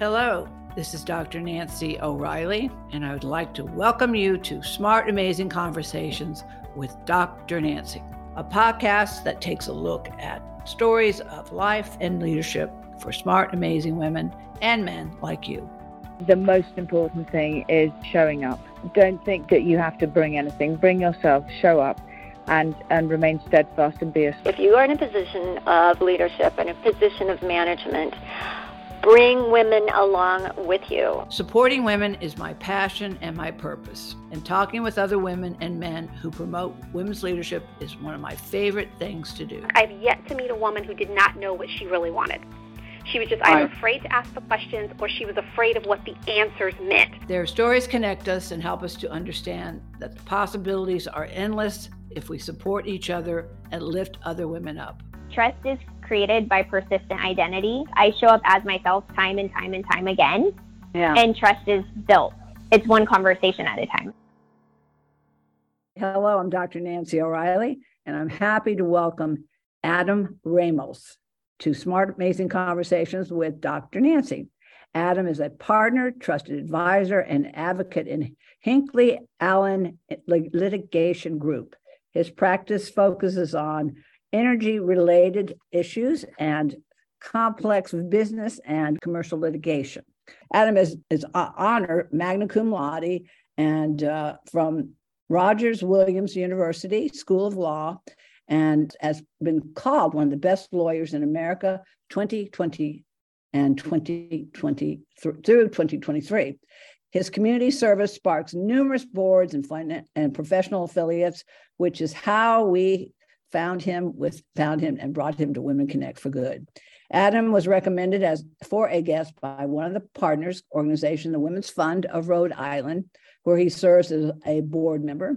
Hello, this is Dr. Nancy O'Reilly, and I would like to welcome you to Smart Amazing Conversations with Dr. Nancy, a podcast that takes a look at stories of life and leadership for smart, amazing women and men like you. The most important thing is showing up. Don't think that you have to bring anything. Bring yourself, show up, and, and remain steadfast and be a. If you are in a position of leadership and a position of management, bring women along with you. Supporting women is my passion and my purpose. And talking with other women and men who promote women's leadership is one of my favorite things to do. I've yet to meet a woman who did not know what she really wanted. She was just either afraid to ask the questions or she was afraid of what the answers meant. Their stories connect us and help us to understand that the possibilities are endless if we support each other and lift other women up. Trust is created by persistent identity. I show up as myself time and time and time again. Yeah. And trust is built. It's one conversation at a time. Hello, I'm Dr. Nancy O'Reilly, and I'm happy to welcome Adam Ramos to Smart Amazing Conversations with Dr. Nancy. Adam is a partner, trusted advisor, and advocate in Hinckley Allen Litigation Group. His practice focuses on energy related issues and complex business and commercial litigation. Adam is, is honored magna cum laude and uh, from Rogers Williams University School of Law and has been called one of the best lawyers in America 2020 and 2020 through 2023. His community service sparks numerous boards and, and professional affiliates, which is how we found him with found him and brought him to Women Connect for Good. Adam was recommended as for a guest by one of the partners organization, the Women's Fund of Rhode Island, where he serves as a board member.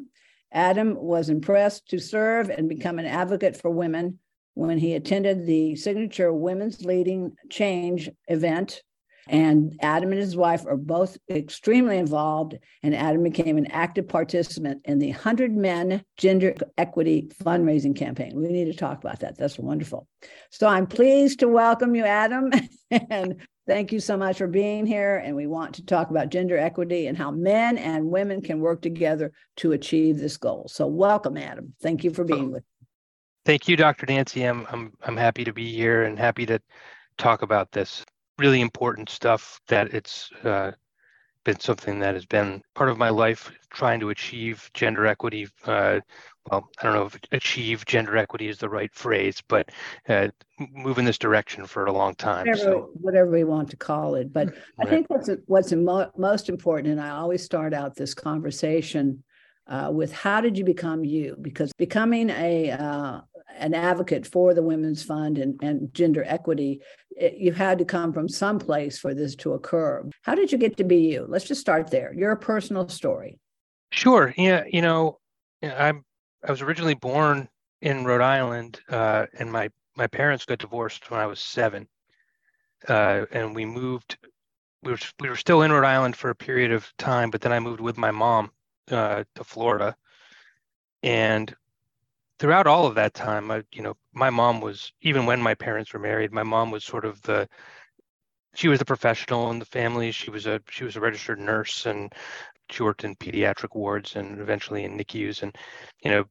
Adam was impressed to serve and become an advocate for women when he attended the signature Women's Leading Change event and Adam and his wife are both extremely involved. And Adam became an active participant in the 100 Men Gender Equity Fundraising Campaign. We need to talk about that. That's wonderful. So I'm pleased to welcome you, Adam. and thank you so much for being here. And we want to talk about gender equity and how men and women can work together to achieve this goal. So welcome, Adam. Thank you for being with me. Thank you, Dr. Nancy. I'm, I'm, I'm happy to be here and happy to talk about this really important stuff that it's uh, been something that has been part of my life trying to achieve gender equity uh, well i don't know if achieve gender equity is the right phrase but uh, move in this direction for a long time whatever, so. whatever we want to call it but right. i think what's what's mo- most important and i always start out this conversation uh, with how did you become you because becoming a uh, an advocate for the Women's Fund and, and gender equity, it, you had to come from some place for this to occur. How did you get to be you? Let's just start there. Your personal story. Sure. Yeah. You know, I'm I was originally born in Rhode Island, uh, and my my parents got divorced when I was seven, uh, and we moved. We were we were still in Rhode Island for a period of time, but then I moved with my mom uh, to Florida, and throughout all of that time, I, you know, my mom was even when my parents were married, my mom was sort of the she was the professional in the family. She was a she was a registered nurse and she worked in pediatric wards and eventually in NICUs. And you know,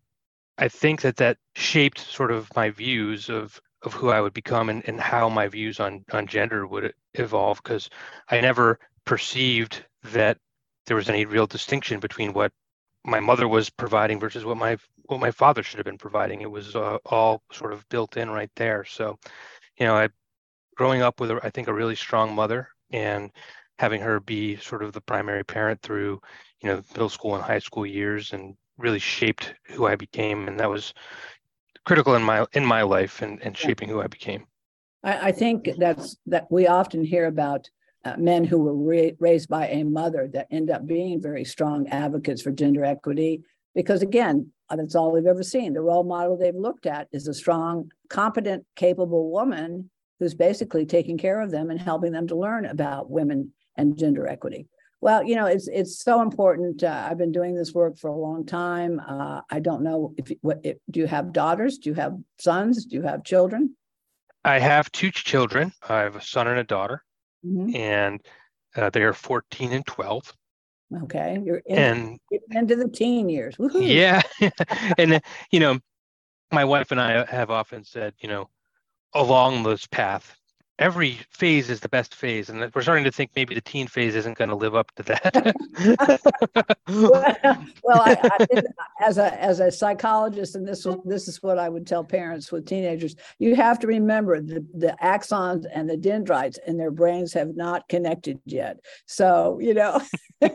I think that that shaped sort of my views of of who I would become and, and how my views on on gender would evolve because I never perceived that there was any real distinction between what my mother was providing versus what my what my father should have been providing. It was uh, all sort of built in right there. So, you know, I growing up with a, I think a really strong mother and having her be sort of the primary parent through, you know, middle school and high school years and really shaped who I became. And that was critical in my in my life and, and shaping who I became. I, I think that's that we often hear about uh, men who were ra- raised by a mother that end up being very strong advocates for gender equity. Because again that's all they've ever seen. The role model they've looked at is a strong competent capable woman who's basically taking care of them and helping them to learn about women and gender equity. Well you know it's it's so important uh, i've been doing this work for a long time. Uh, i don't know if, what, if do you have daughters? Do you have sons? Do you have children? I have two children. I have a son and a daughter mm-hmm. and uh, they are 14 and 12. Okay, you're in, and into the teen years. Woo-hoo. Yeah, and you know, my wife and I have often said, you know, along this path, every phase is the best phase, and we're starting to think maybe the teen phase isn't going to live up to that. well, I, I, as a as a psychologist, and this this is what I would tell parents with teenagers: you have to remember the the axons and the dendrites in their brains have not connected yet. So you know.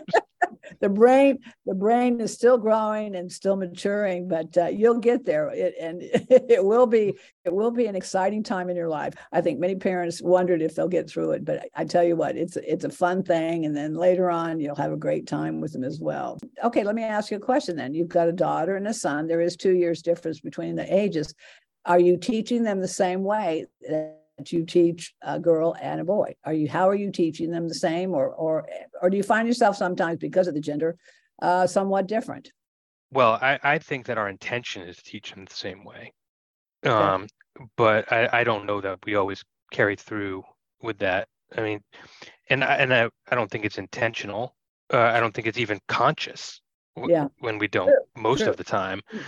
the brain the brain is still growing and still maturing but uh, you'll get there. It, and it will be it will be an exciting time in your life. I think many parents wondered if they'll get through it but i tell you what it's it's a fun thing. And then later on you'll have a great time with them as well. Okay let me ask you a question then. You've got a daughter and a son. There is two years difference between the ages. Are you teaching them the same way you teach a girl and a boy? Are you how are you teaching them the same, or or or do you find yourself sometimes because of the gender uh, somewhat different? Well, I, I think that our intention is to teach them the same way, okay. um, but I, I don't know that we always carry through with that. I mean, and I, and I, I don't think it's intentional. Uh, I don't think it's even conscious. W- yeah. When we don't, sure. most sure. of the time, hmm.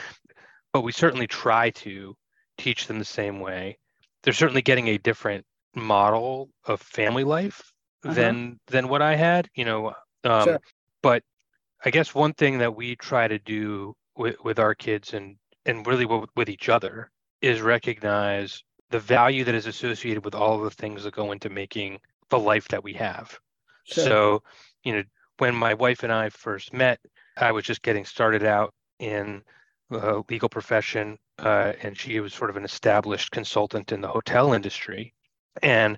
but we certainly try to teach them the same way they're certainly getting a different model of family life uh-huh. than than what I had, you know. Um, sure. But I guess one thing that we try to do with, with our kids and and really with, with each other is recognize the value that is associated with all of the things that go into making the life that we have. Sure. So, you know, when my wife and I first met, I was just getting started out in the legal profession uh, and she was sort of an established consultant in the hotel industry. And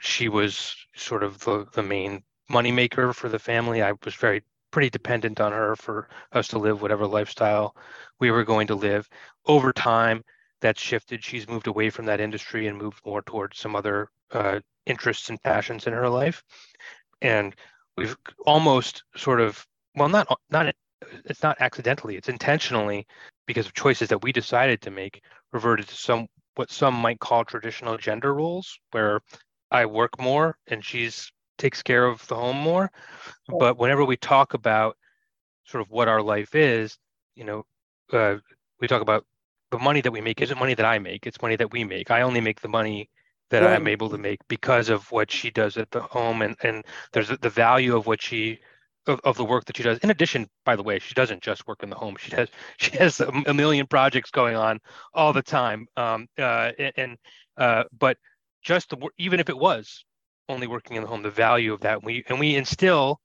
she was sort of the, the main moneymaker for the family. I was very pretty dependent on her for us to live whatever lifestyle we were going to live. Over time, that's shifted. She's moved away from that industry and moved more towards some other uh, interests and passions in her life. And we've almost sort of, well, not not it's not accidentally, it's intentionally because of choices that we decided to make, reverted to some what some might call traditional gender roles, where I work more and she's takes care of the home more. But whenever we talk about sort of what our life is, you know, uh, we talk about the money that we make isn't money that I make; it's money that we make. I only make the money that right. I'm able to make because of what she does at the home, and and there's the value of what she of, of the work that she does. In addition, by the way, she doesn't just work in the home. She has she has a, a million projects going on all the time. Um, uh, and uh, but just the even if it was only working in the home, the value of that we and we instill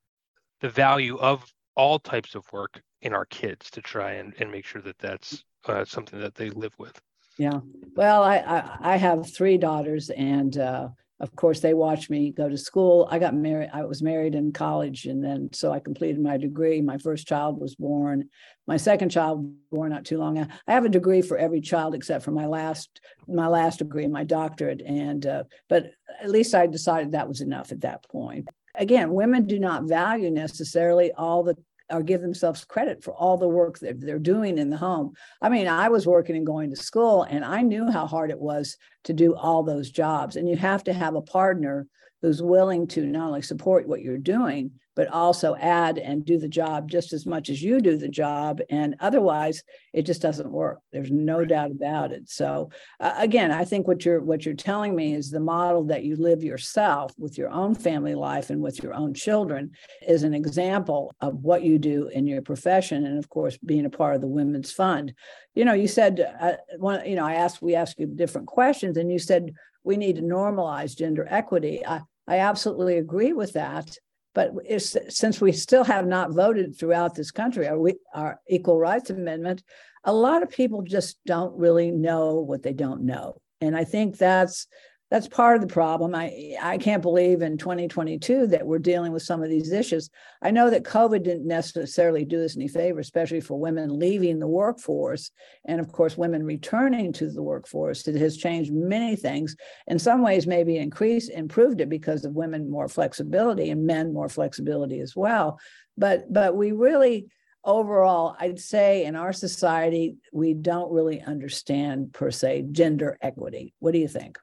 the value of all types of work in our kids to try and, and make sure that that's uh, something that they live with. Yeah. Well, I, I, I have three daughters and uh, of course they watched me go to school. I got married i was married in college and then so i completed my degree. My first child was born my second child born not too long i have a degree for every child except for my last my last degree my doctorate and uh, but at least i decided that was enough at that point. Again women do not value necessarily all the or give themselves credit for all the work that they're doing in the home. I mean, I was working and going to school, and I knew how hard it was to do all those jobs. And you have to have a partner who's willing to not only support what you're doing, but also add and do the job just as much as you do the job. And otherwise, it just doesn't work. There's no doubt about it. So uh, again, I think what you're what you're telling me is the model that you live yourself with your own family life and with your own children is an example of what you do in your profession, and of course, being a part of the Women's Fund. You know, you said uh, one. You know, I asked we asked you different questions, and you said we need to normalize gender equity. I, I absolutely agree with that. But since we still have not voted throughout this country our, our Equal Rights Amendment, a lot of people just don't really know what they don't know. And I think that's that's part of the problem. I I can't believe in 2022 that we're dealing with some of these issues. I know that COVID didn't necessarily do us any favor, especially for women leaving the workforce, and of course, women returning to the workforce. It has changed many things. In some ways, maybe increased, improved it because of women more flexibility and men more flexibility as well. But but we really overall, I'd say in our society, we don't really understand per se gender equity. What do you think?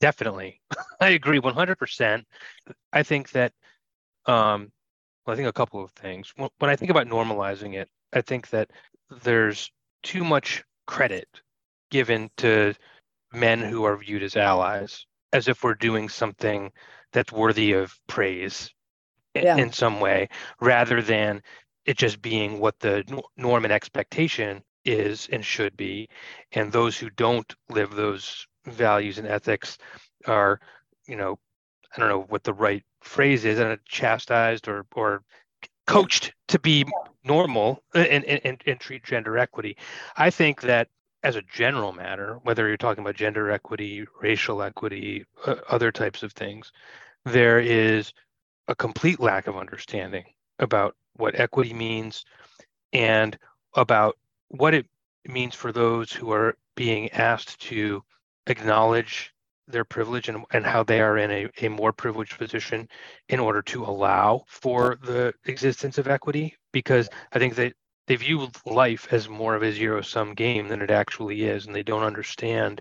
Definitely. I agree 100%. I think that, um, well, I think a couple of things. When I think about normalizing it, I think that there's too much credit given to men who are viewed as allies, as if we're doing something that's worthy of praise yeah. in some way, rather than it just being what the norm and expectation is and should be. And those who don't live those values and ethics are, you know, I don't know what the right phrase is, and chastised or or coached to be normal and, and, and treat gender equity. I think that as a general matter, whether you're talking about gender equity, racial equity, uh, other types of things, there is a complete lack of understanding about what equity means and about what it means for those who are being asked to acknowledge their privilege and, and how they are in a, a more privileged position in order to allow for the existence of equity because i think that they view life as more of a zero sum game than it actually is and they don't understand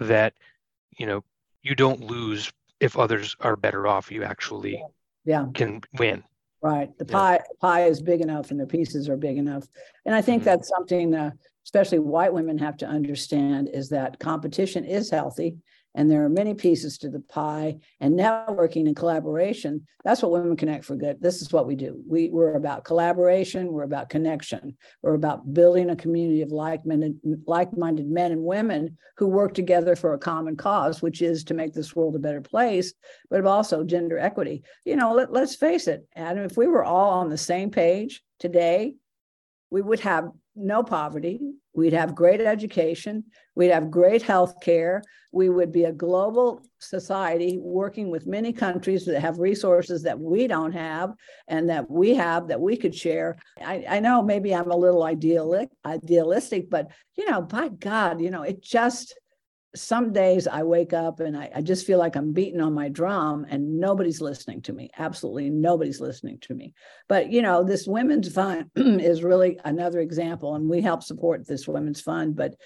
that you know you don't lose if others are better off. You actually yeah. can win right the pie yeah. pie is big enough and the pieces are big enough and i think mm-hmm. that's something uh, especially white women have to understand is that competition is healthy and there are many pieces to the pie and networking and collaboration. That's what women connect for good. This is what we do. We, we're about collaboration we're about connection. We're about building a community of like-minded like-minded men and women who work together for a common cause which is to make this world a better place but also gender equity. You know let, let's face it adam if we were all on the same page today we would have no poverty. We'd have great education. We'd have great health care. We would be a global society working with many countries that have resources that we don't have and that we have that we could share. I, I know maybe I'm a little idealistic, idealistic, but you know, by God, you know, it just some days I wake up and I, I, just feel like I'm beating on my drum and nobody's listening to me. Absolutely nobody's listening to me. But, you know, this Women's Fund is really another example, and we help support this Women's Fund. But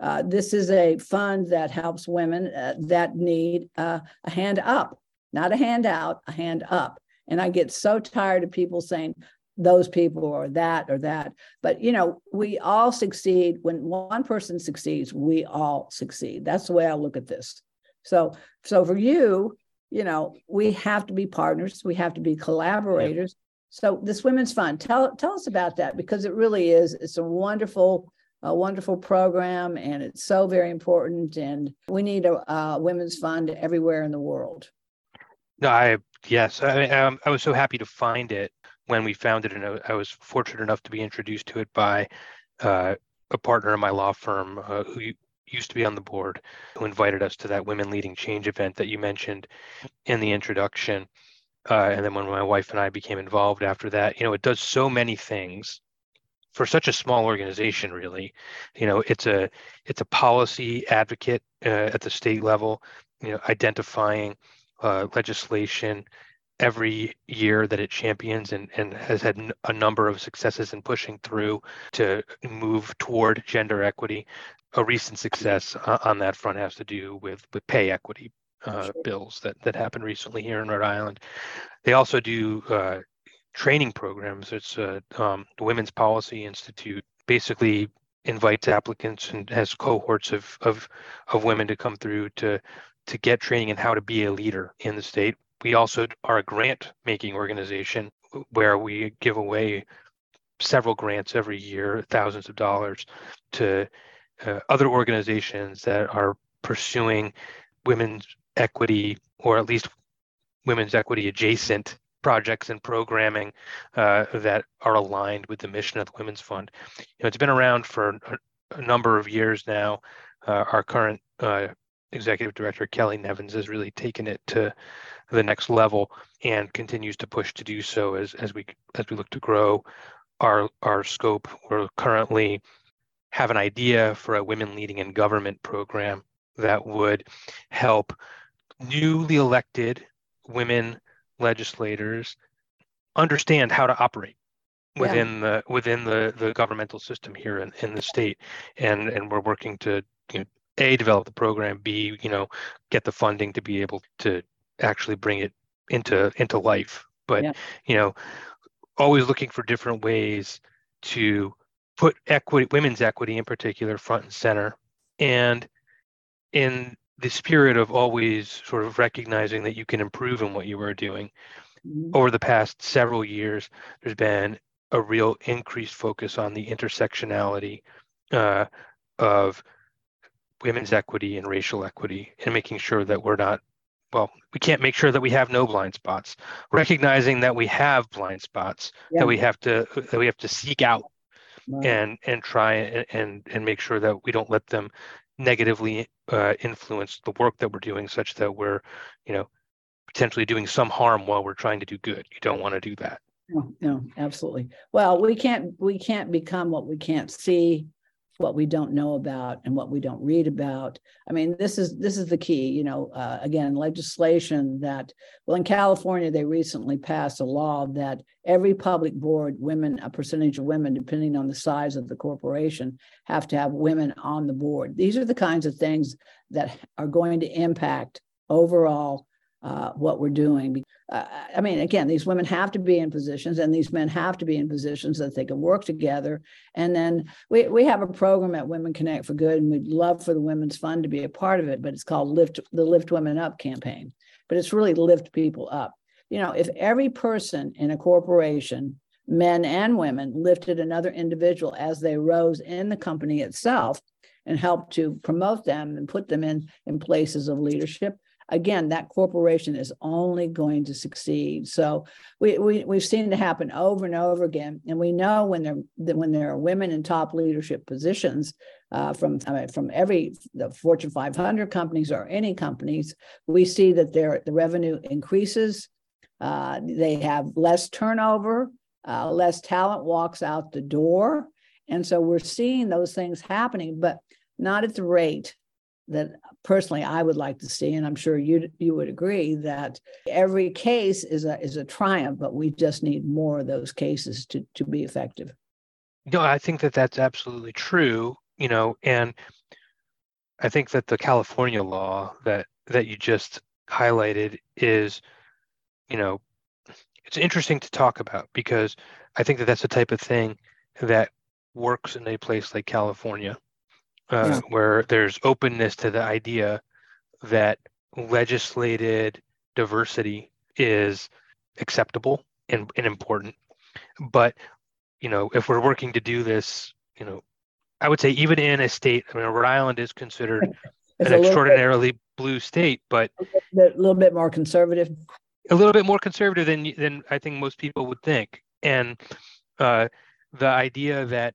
uh, this is a fund that helps women uh, that need uh, a hand up, not a handout, a hand up. And I get so tired of people saying, those people or that or that. But you know, we all succeed when one person succeeds, we all succeed. That's the way I look at this. So so for you, you know, we have to be partners, we have to be collaborators. So this women's fund, tell tell us about that because it really is it's a wonderful a wonderful program and it's so very important and we need a, a women's fund everywhere in the world. No, I yes, I, um, I was so happy to find it when we found it, and I was fortunate enough to be introduced to it by uh, a partner in my law firm uh, who used to be on the board, who invited us to that Women Leading Change event that you mentioned in the introduction. Uh, and then when my wife and I became involved after that, you know, it does so many things for such a small organization. Really, you know, it's a it's a policy advocate uh, at the state level, you know, identifying uh, legislation every year that it champions and, and has had a number of successes in pushing through to move toward gender equity. A recent success uh, on that front has to do with, with pay equity uh, sure. bills that, that happened recently here in Rhode Island. They also do uh, training programs. It's uh, um, the Women's Policy Institute basically invites applicants and has cohorts of, of, of women to come through to to get training in how to be a leader in the state we also are a grant making organization where we give away several grants every year, thousands of dollars, to uh, other organizations that are pursuing women's equity or at least women's equity adjacent projects and programming uh, that are aligned with the mission of the Women's Fund. You know, it's been around for a, a number of years now. Uh, our current uh, executive director Kelly Nevins has really taken it to the next level and continues to push to do so as as we as we look to grow our our scope. We're currently have an idea for a women leading in government program that would help newly elected women legislators understand how to operate within yeah. the within the the governmental system here in, in the state and and we're working to you know, a develop the program b you know get the funding to be able to actually bring it into into life but yeah. you know always looking for different ways to put equity women's equity in particular front and center and in the spirit of always sort of recognizing that you can improve in what you are doing mm-hmm. over the past several years there's been a real increased focus on the intersectionality uh, of women's equity and racial equity and making sure that we're not well we can't make sure that we have no blind spots. Recognizing that we have blind spots yeah. that we have to that we have to seek out right. and and try and, and and make sure that we don't let them negatively uh, influence the work that we're doing such that we're you know potentially doing some harm while we're trying to do good. You don't want to do that. No, no absolutely. Well we can't we can't become what we can't see what we don't know about and what we don't read about. I mean this is this is the key you know uh, again legislation that well in california they recently passed a law that every public board women a percentage of women depending on the size of the corporation have to have women on the board. These are the kinds of things that are going to impact overall uh, what we're doing. Uh, I mean, again, these women have to be in positions, and these men have to be in positions that they can work together. And then we we have a program at Women Connect for Good, and we'd love for the Women's Fund to be a part of it. But it's called Lift the Lift Women Up campaign. But it's really lift people up. You know, if every person in a corporation men and women lifted another individual as they rose in the company itself and helped to promote them and put them in in places of leadership again, that corporation is only going to succeed. So we, we we've seen it happen over and over again, and we know when there when there are women in top leadership positions uh, from I mean, from every the Fortune 500 companies or any companies, we see that their the revenue increases. Uh, they have less turnover, uh, less talent walks out the door, and so we're seeing those things happening, but not at the rate that personally I would like to see, and I'm sure you you would agree that every case is a is a triumph, but we just need more of those cases to to be effective. No, I think that that's absolutely true. You know, and I think that the California law that that you just highlighted is, you know, it's interesting to talk about because I think that that's the type of thing that works in a place like California uh, yeah. where there's openness to the idea that legislated diversity is acceptable and, and important. But, you know, if we're working to do this, you know, I would say even in a state, I mean, Rhode Island is considered an extraordinarily bit, blue state, but a little bit more conservative. A little bit more conservative than than I think most people would think, and uh, the idea that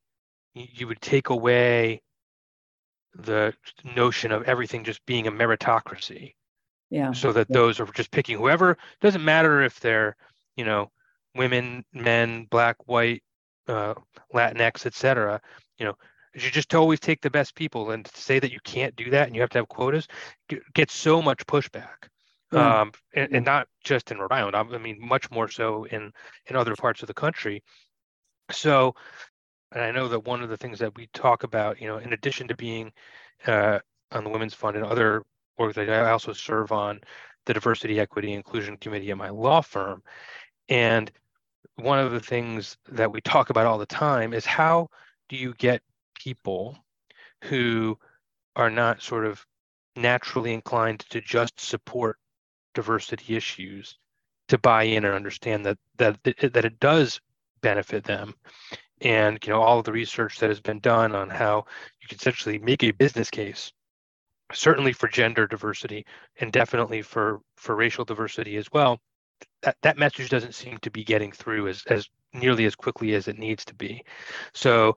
you would take away the notion of everything just being a meritocracy. Yeah. So that yeah. those are just picking whoever doesn't matter if they're, you know, women, men, black, white, uh, Latinx, etc. You know, you just always take the best people and to say that you can't do that and you have to have quotas gets so much pushback. Yeah. Um, and, and, not just in Rhode Island. I mean, much more so in in other parts of the country. So and I know that one of the things that we talk about, you know, in addition to being uh, on the Women's Fund and other organizations, I also serve on the Diversity, Equity, Inclusion Committee at my law firm. And one of the things that we talk about all the time is how do you get people who are not sort of naturally inclined to just support diversity issues to buy in and understand that that that it does benefit them and you know all of the research that has been done on how you can essentially make a business case certainly for gender diversity and definitely for for racial diversity as well that, that message doesn't seem to be getting through as as nearly as quickly as it needs to be so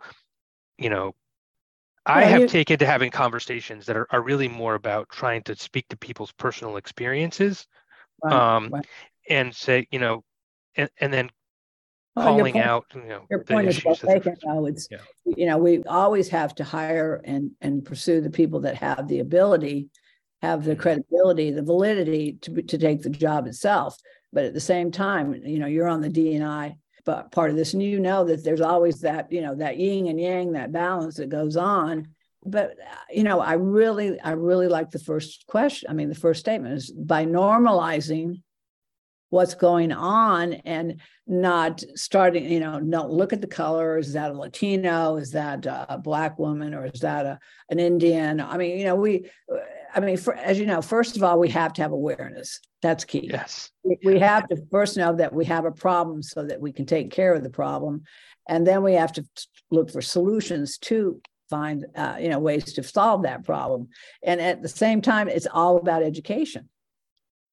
you know I have taken to having conversations that are, are really more about trying to speak to people's personal experiences right, um, right. and say, you know, and, and then calling point, out you know your point is well taken though it's yeah. you know we always have to hire and and pursue the people that have the ability have the mm-hmm. credibility the validity to, to take the job itself but at the same time you know you're on the d&i part of this and you know that there's always that you know that yin and yang that balance that goes on but you know, I really, I really like the first question. I mean, the first statement is by normalizing what's going on and not starting, you know, no, look at the color. Is that a Latino? Is that a black woman or is that a, an Indian? I mean, you know, we, I mean, for, as you know, first of all, we have to have awareness. That's key. Yes. We have to first know that we have a problem so that we can take care of the problem. And then we have to look for solutions to find, uh, you know, ways to solve that problem. And at the same time, it's all about education,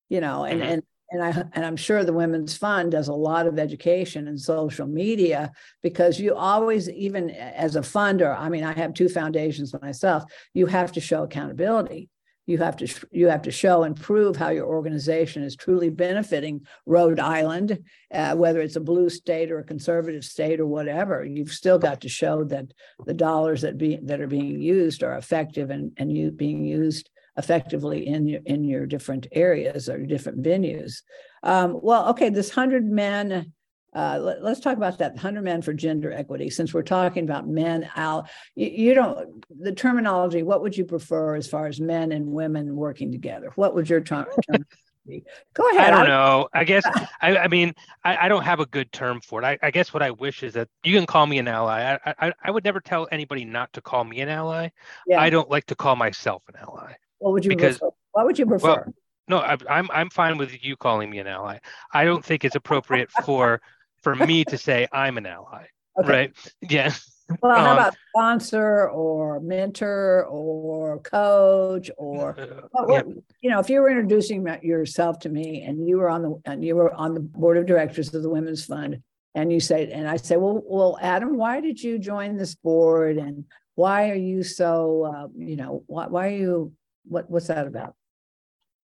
you know, and, mm-hmm. and and I and I'm sure the Women's Fund does a lot of education and social media because you always, even as a funder, I mean, I have two foundations myself. You have to show accountability. You have to you have to show and prove how your organization is truly benefiting Rhode Island, uh, whether it's a blue state or a conservative state or whatever. You've still got to show that the dollars that be that are being used are effective and and you being used effectively in your in your different areas or different venues. Um, well, okay, this hundred men. Uh, let, us talk about that 100 men for gender equity. Since we're talking about men out you, you, don't the terminology what would you prefer as far as men and women working together? What would your term, term be? Go ahead i don't know. I guess i, I mean I, I, don't have a good term for it. I, I, guess what i wish is that you can call me an ally. I, I, I would never tell anybody not to call me an ally. Yeah. i don't like to call myself an ally what would you because, prefer? What would you prefer? Well, no, I, I'm I'm fine with you calling me an ally. I don't think it's appropriate for for me to say I'm an ally. Okay. Right? Yeah. Well, how um, about sponsor or mentor or coach or yeah. you know, if you were introducing yourself to me and you were on the and you were on the board of directors of the Women's Fund and you say and I say, well, well, Adam, why did you join this board and why are you so uh, you know why why are you what what's that about?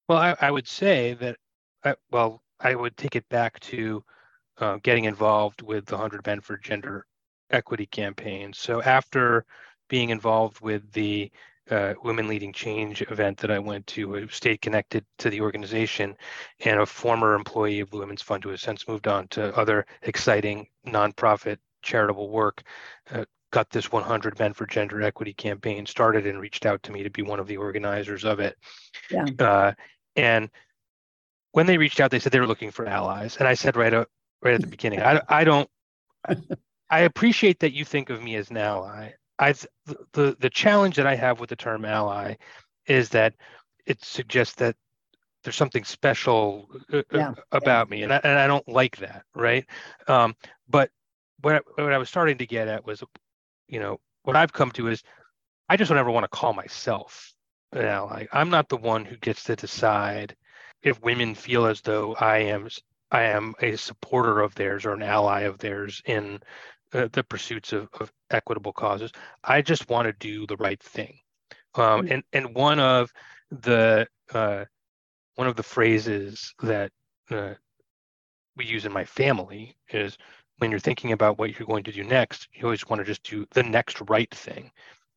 Well, I, I would say that, I, uh, well, I would take it back to uh, getting involved with the 100 Men for Gender Equity campaign. So after being involved with the uh, Women Leading Change event that I went to, stayed connected to the organization, and a former employee of the Women's Fund who has since moved on to other exciting nonprofit charitable work, uh, got this 100 Men for Gender Equity campaign started and reached out to me to be one of the organizers of it. Yeah. Uh, and when they reached out, they said they were looking for allies, and I said right, uh, right at the beginning, I, I don't. I appreciate that you think of me as an ally. I the the challenge that I have with the term ally is that it suggests that there's something special uh, uh, yeah, about yeah. me, and I, and I don't like that, right? Um, but what I, what I was starting to get at was you know, what I've come to is I just don't ever want to call myself an ally. I'm not the one who gets to decide if women feel as though I am I am a supporter of theirs or an ally of theirs in uh, the pursuits of, of, equitable causes. I just want to do the right thing. Um, mm-hmm. and and one of the uh, one of the phrases that uh, we use in my family is when you're thinking about what you're going to do next, you always want to just do the next right thing.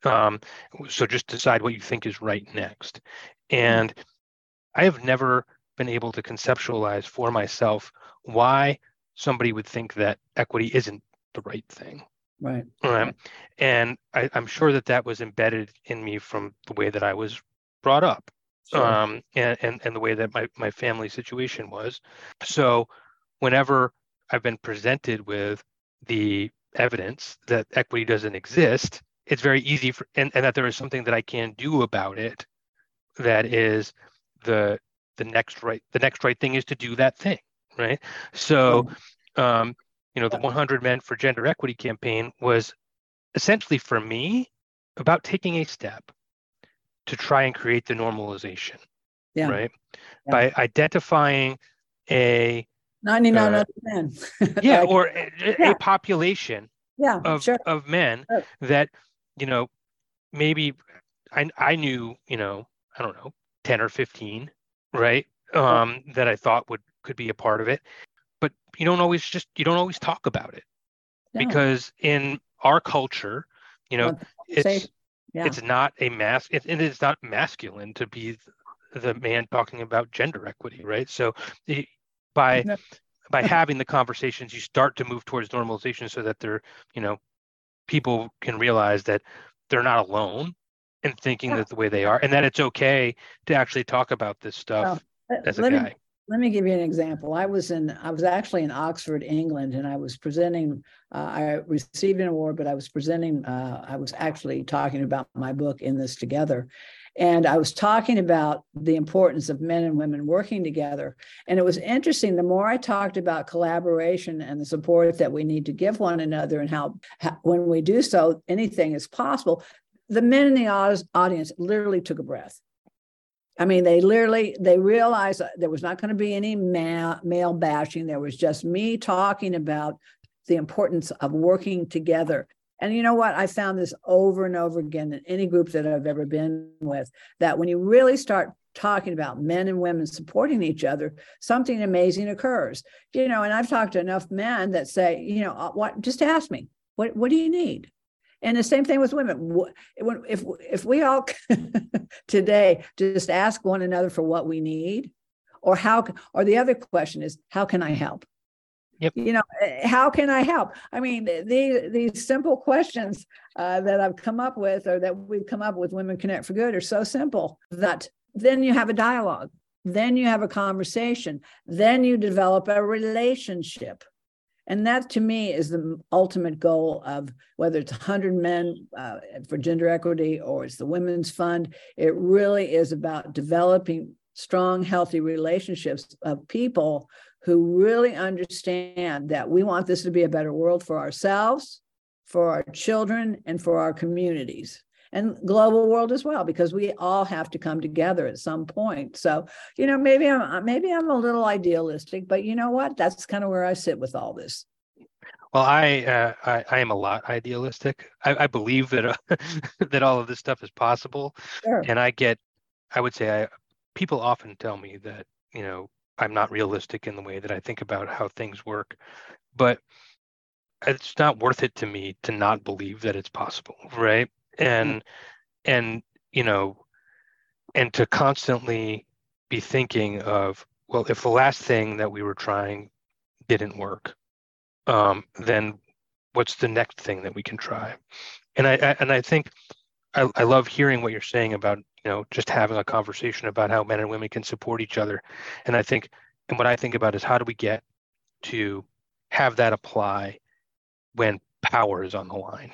Um, so just decide what you think is right next. And I have never been able to conceptualize for myself why somebody would think that equity isn't the right thing. Right. Um, and I, am sure that that was embedded in me from the way that I was brought up sure. um, and, and, and the way that my, my family situation was. So whenever I've been presented with the evidence that equity doesn't exist, it's very easy for and, and that there is something that I can do about it that is the the next right the next right thing is to do that thing, right? So um, you know, the 100 Men for Gender Equity campaign was essentially for me about taking a step to try and create the normalization, yeah. right? Yeah. By identifying a 99 uh, men. yeah, like, or a, yeah. a, population yeah, of, sure. of men sure. that, you know, maybe I, I knew, you know, I don't know, 10 or 15, right? Um, that I thought would could be a part of it. But you don't always just you don't always talk about it. No. Because in our culture, you know, it's yeah. it's not a mass it, it is not masculine to be the man talking about gender equity, right? So by no. by having the conversations you start to move towards normalization so that they're you know people can realize that they're not alone and thinking yeah. that the way they are, and that it's okay to actually talk about this stuff well, as a guy. Me, let me give you an example. I was in, I was actually in Oxford, England, and I was presenting. Uh, I received an award, but I was presenting. Uh, I was actually talking about my book in this together, and I was talking about the importance of men and women working together. And it was interesting. The more I talked about collaboration and the support that we need to give one another, and how, how when we do so, anything is possible. The men in the audience literally took a breath. I mean, they literally they realized there was not going to be any male, male bashing. There was just me talking about the importance of working together and you know what? I found this over and over again in any group that I've ever been with that when you really start talking about men and women supporting each other, something amazing occurs. You know, and I've talked to enough men that say, you know, uh, what just ask me, what what do you need? And the same thing with women. If if we all today just ask one another for what we need, or how, or the other question is, how can I help? Yep. You know, eh, how can I help? I mean, these these simple questions uh, that I've come up with, or that we've come up with, Women Connect for Good, are so simple that then you have a dialogue, then you have a conversation, then you develop a relationship, and that to me is the ultimate goal of whether it's 100 men uh, for gender equity or it's the Women's Fund. It really is about developing strong, healthy relationships of people who really understand that we want this to be a better world for ourselves, for our children, and for our communities. And global world as well because we all have to come together at some point. So you know maybe i'm maybe i'm a little idealistic but you know what? That's kind of where i sit with all this. Well i uh, I, I, am a lot idealistic. I, I believe that uh, that all of this stuff is possible. Sure. and i get i would say i people often tell me that you know I'm not realistic in the way that I think about how things work. But it's not worth it to me to not believe that it's possible, right? And mm-hmm. and you know, and to constantly be thinking of, well, if the last thing that we were trying didn't work, um, then what's the next thing that we can try? And I, I and I think I, I love hearing what you're saying about you know just having a conversation about how men and women can support each other. And i think and what i think about is how do we get to have that apply when power is on the line?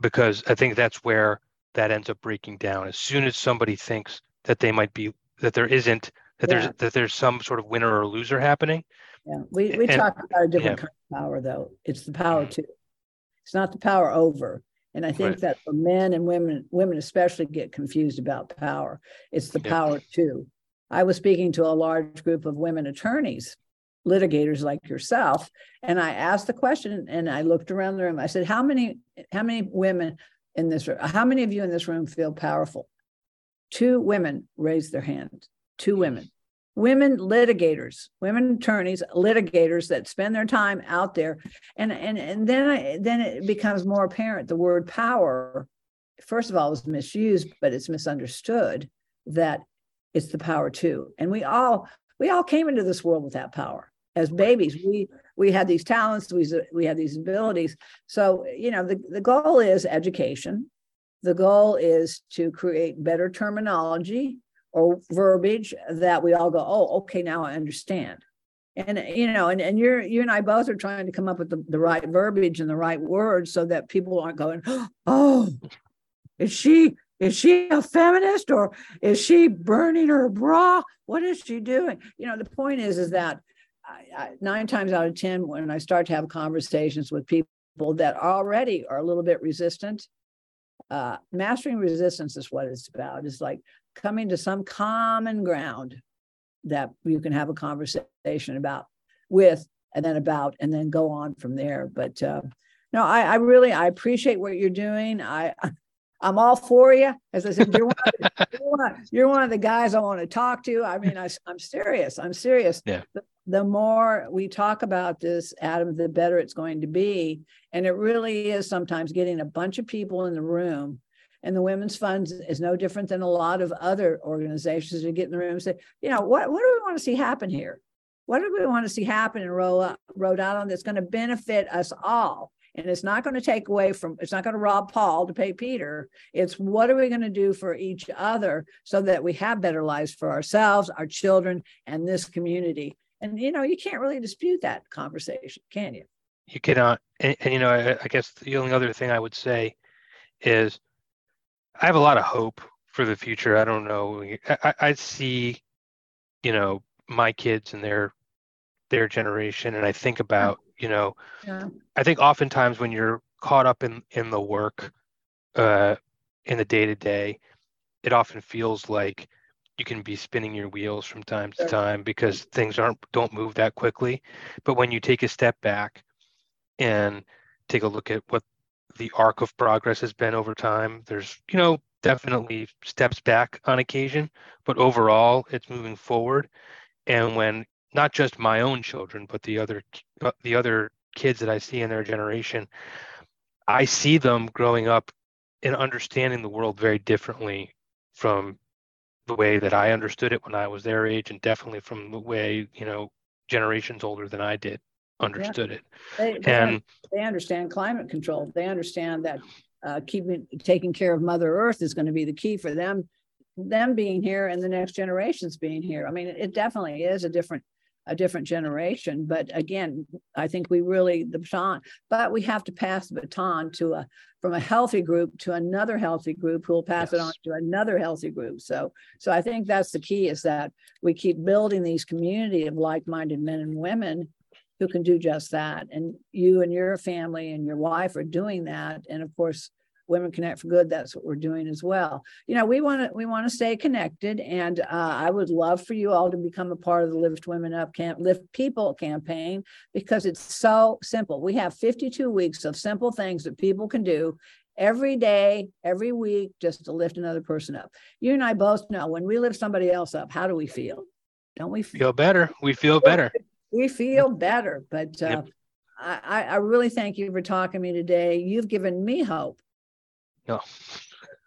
Because i think that's where that ends up breaking down. As soon as somebody thinks that they might be that there isn't that yeah. there's that there's some sort of winner or loser happening. Yeah we, we and, talk about a different yeah. kind of power though. It's the power to it's not the power over and I think right. that for men and women, women especially get confused about power. It's the yeah. power too. I was speaking to a large group of women attorneys, litigators like yourself, and I asked the question and I looked around the room. I said, How many, how many women in this room, how many of you in this room feel powerful? Two women raised their hand. Two women women litigators, women attorneys, litigators that spend their time out there, and and and then I, then it becomes more apparent the word power, first of all, is misused, but it's misunderstood that it's the power too, and we all we all came into this world with that power as babies. We we had these talents, we we had these abilities. So you know the the goal is education. The goal is to create better terminology or verbiage that we all go, oh, okay, now I understand. And you know, and, and you're you and I both are trying to come up with the, the right verbiage and the right words so that people aren't going, oh, is she is she a feminist or is she burning her bra? What is she doing? You know, the point is, is that I, I, nine times out of 10, when I start to have conversations with people that already are a little bit resistant, uh, mastering resistance is what it's about. It's like coming to some common ground that you can have a conversation about with and then about and then go on from there. But uh, no I, I really i appreciate what you're doing. I i'm all for you. As i said you're one, of, you're, one, you're one of the guys i want to talk to. I mean I, i'm serious i'm serious. Yeah. the, the more we talk about this adam the better it's going to be. And it really is sometimes getting a bunch of people in the room and the Women's Fund is no different than a lot of other organizations who get in the room and say, you know, what, what do we want to see happen here? What do we want to see happen in Rhode, Island that's going to benefit us all? And it's not going to take away from, it's not going to rob Paul to pay Peter. It's what are we going to do for each other so that we have better lives for ourselves, our children, and this community. And, you know, you can't really dispute that conversation, can you? You cannot. And, and you know, I, I guess the only other thing I would say is I have a lot of hope for the future. I don't know. I, I see, you know, my kids and their their generation, and I think about, you know, yeah. I think oftentimes when you're caught up in in the work, uh, in the day to day, it often feels like you can be spinning your wheels from time to time because things aren't don't move that quickly. But when you take a step back and take a look at what the arc of progress has been over time, there's you know definitely steps back on occasion, but overall it's moving forward. And when not just my own children, but the other uh, the other kids that I see in their generation, I see them growing up and understanding the world very differently from the way that I understood it when I was their age, and definitely from the way you know generations older than I did understood yeah. it. They, and they understand climate control. They understand that uh, keeping taking care of Mother Earth is going to be the key for them, them being here and the next generations being here. I mean, it definitely is a different a different generation. But again, I think we really the baton, but we have to pass the baton to a from a healthy group to another healthy group who will pass yes. it on to another healthy group. So so I think that's the key is that we keep building these community of like-minded men and women who can do just that. And you and your family and your wife are doing that. And of course, Women Connect for Good, that's what we're doing as well. You know, we want to we want to stay connected, and uh, I would love for you all to become a part of the Lift Women Up Camp Lift People campaign because it's so simple. We have 52 weeks of simple things that people can do every day, every week, just to lift another person up. You and I both know when we lift somebody else up, how do we feel? Don't we feel, feel better? We feel better. We feel better. But uh, yep. I, I really thank you for talking to me today. You've given me hope no.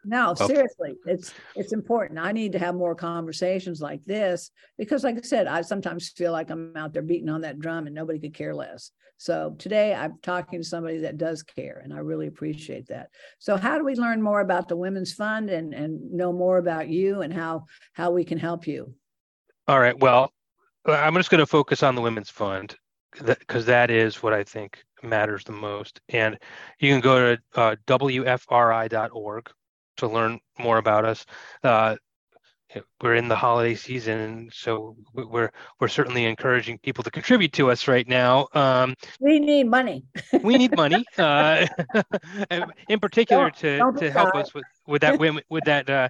No, seriously, it's it's important. I need to have more conversations like this because, like I said, I sometimes feel like I'm out there beating on that drum and nobody could care less. So today I'm talking to somebody that does care, and I really appreciate that. So, how do we learn more about the Women's Fund and and know more about you and how how we can help you? All right. Well, I'm just going to focus on the Women's Fund because that is what I think matters the most. And you can go to uh, WFRI.org to learn more about us. Uh, we're in the holiday season, so we're we're certainly encouraging people to contribute to us right now. Um, we need money. we need money, uh, in particular don't, to don't to help us with with that women with that uh,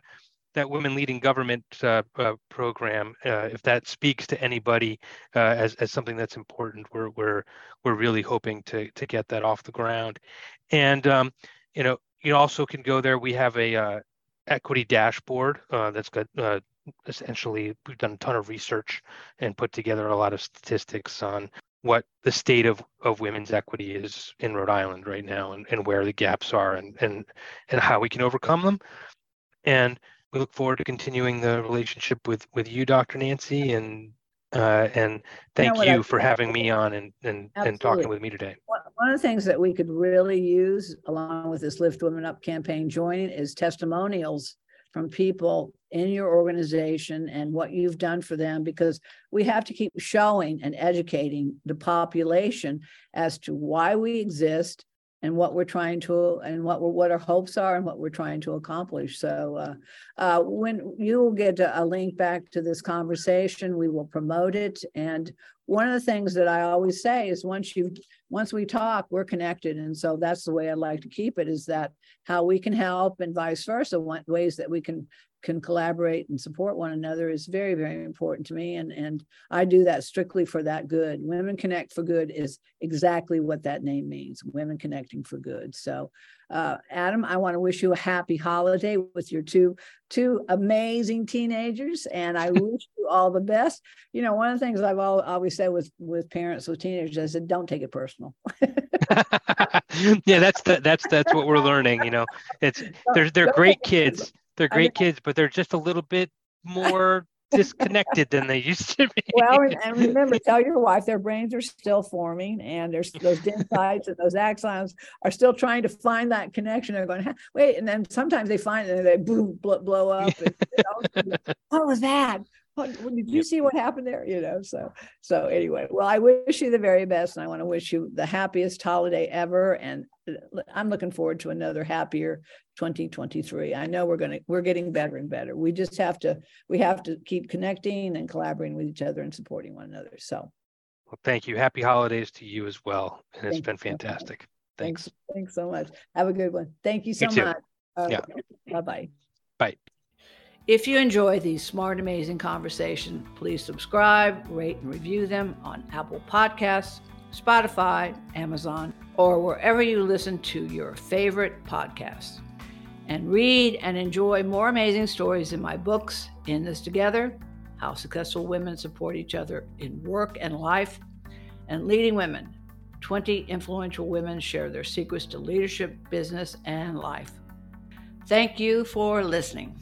that women leading government uh, uh, program, uh, if that speaks to anybody uh, as, as something that's important, we're, we're, we're really hoping to, to get that off the ground. And, um, you know, you also can go there. We have a uh, equity dashboard uh, that's got essentially, we've done a ton of research and put together a lot of statistics on what the state of, of women's equity is in Rhode Island right now and, and where the gaps are and, and, and how we can overcome them. And we look forward to continuing the relationship with with you, Dr. Nancy, and uh, and thank you, know you for having me on and and, and talking with me today. One of the things that we could really use, along with this Lift Women Up campaign, joining is testimonials from people in your organization and what you've done for them because we have to keep showing and educating the population as to why we exist and what we're trying to and what what our hopes are and what we're trying to accomplish. So uh, uh, when you will get a link back to this conversation, we will promote it. And one of the things that I always say is once you once we talk, we're connected, and so that's the way I'd like to keep it. Is that how we can help and vice versa? Ways that we can can collaborate and support one another is very, very important to me. And, and I do that strictly for that good. Women Connect for Good is exactly what that name means Women Connecting for Good. So, uh, Adam, I want to wish you a happy holiday with your two two amazing teenagers, and I wish you all the best. You know, one of the things I've always said with with parents with teenagers, I said, don't take it personal. yeah, that's the, that's that's what we're learning. You know, it's they're they're great kids they're great kids, but they're just a little bit more disconnected than they used to be. well, and remember, tell your wife their brains are still forming, and there's those dendrites and those axons are still trying to find that connection. They're going, wait, and then sometimes they find it and they boom, blow, blow up. And, you know, what was that? What, did you see what happened there? You know, so so anyway, well, I wish you the very best, and I want to wish you the happiest holiday ever. And I'm looking forward to another happier 2023. I know we're gonna we're getting better and better. We just have to we have to keep connecting and collaborating with each other and supporting one another. So, well, thank you. Happy holidays to you as well, and it's been fantastic. So thanks. thanks. Thanks so much. Have a good one. Thank you so much. yeah. Bye bye. Bye. If you enjoy these smart, amazing conversations, please subscribe, rate, and review them on Apple Podcasts, Spotify, Amazon, or wherever you listen to your favorite podcasts. And read and enjoy more amazing stories in my books, In This Together How Successful Women Support Each Other in Work and Life, and Leading Women 20 Influential Women Share Their Secrets to Leadership, Business, and Life. Thank you for listening.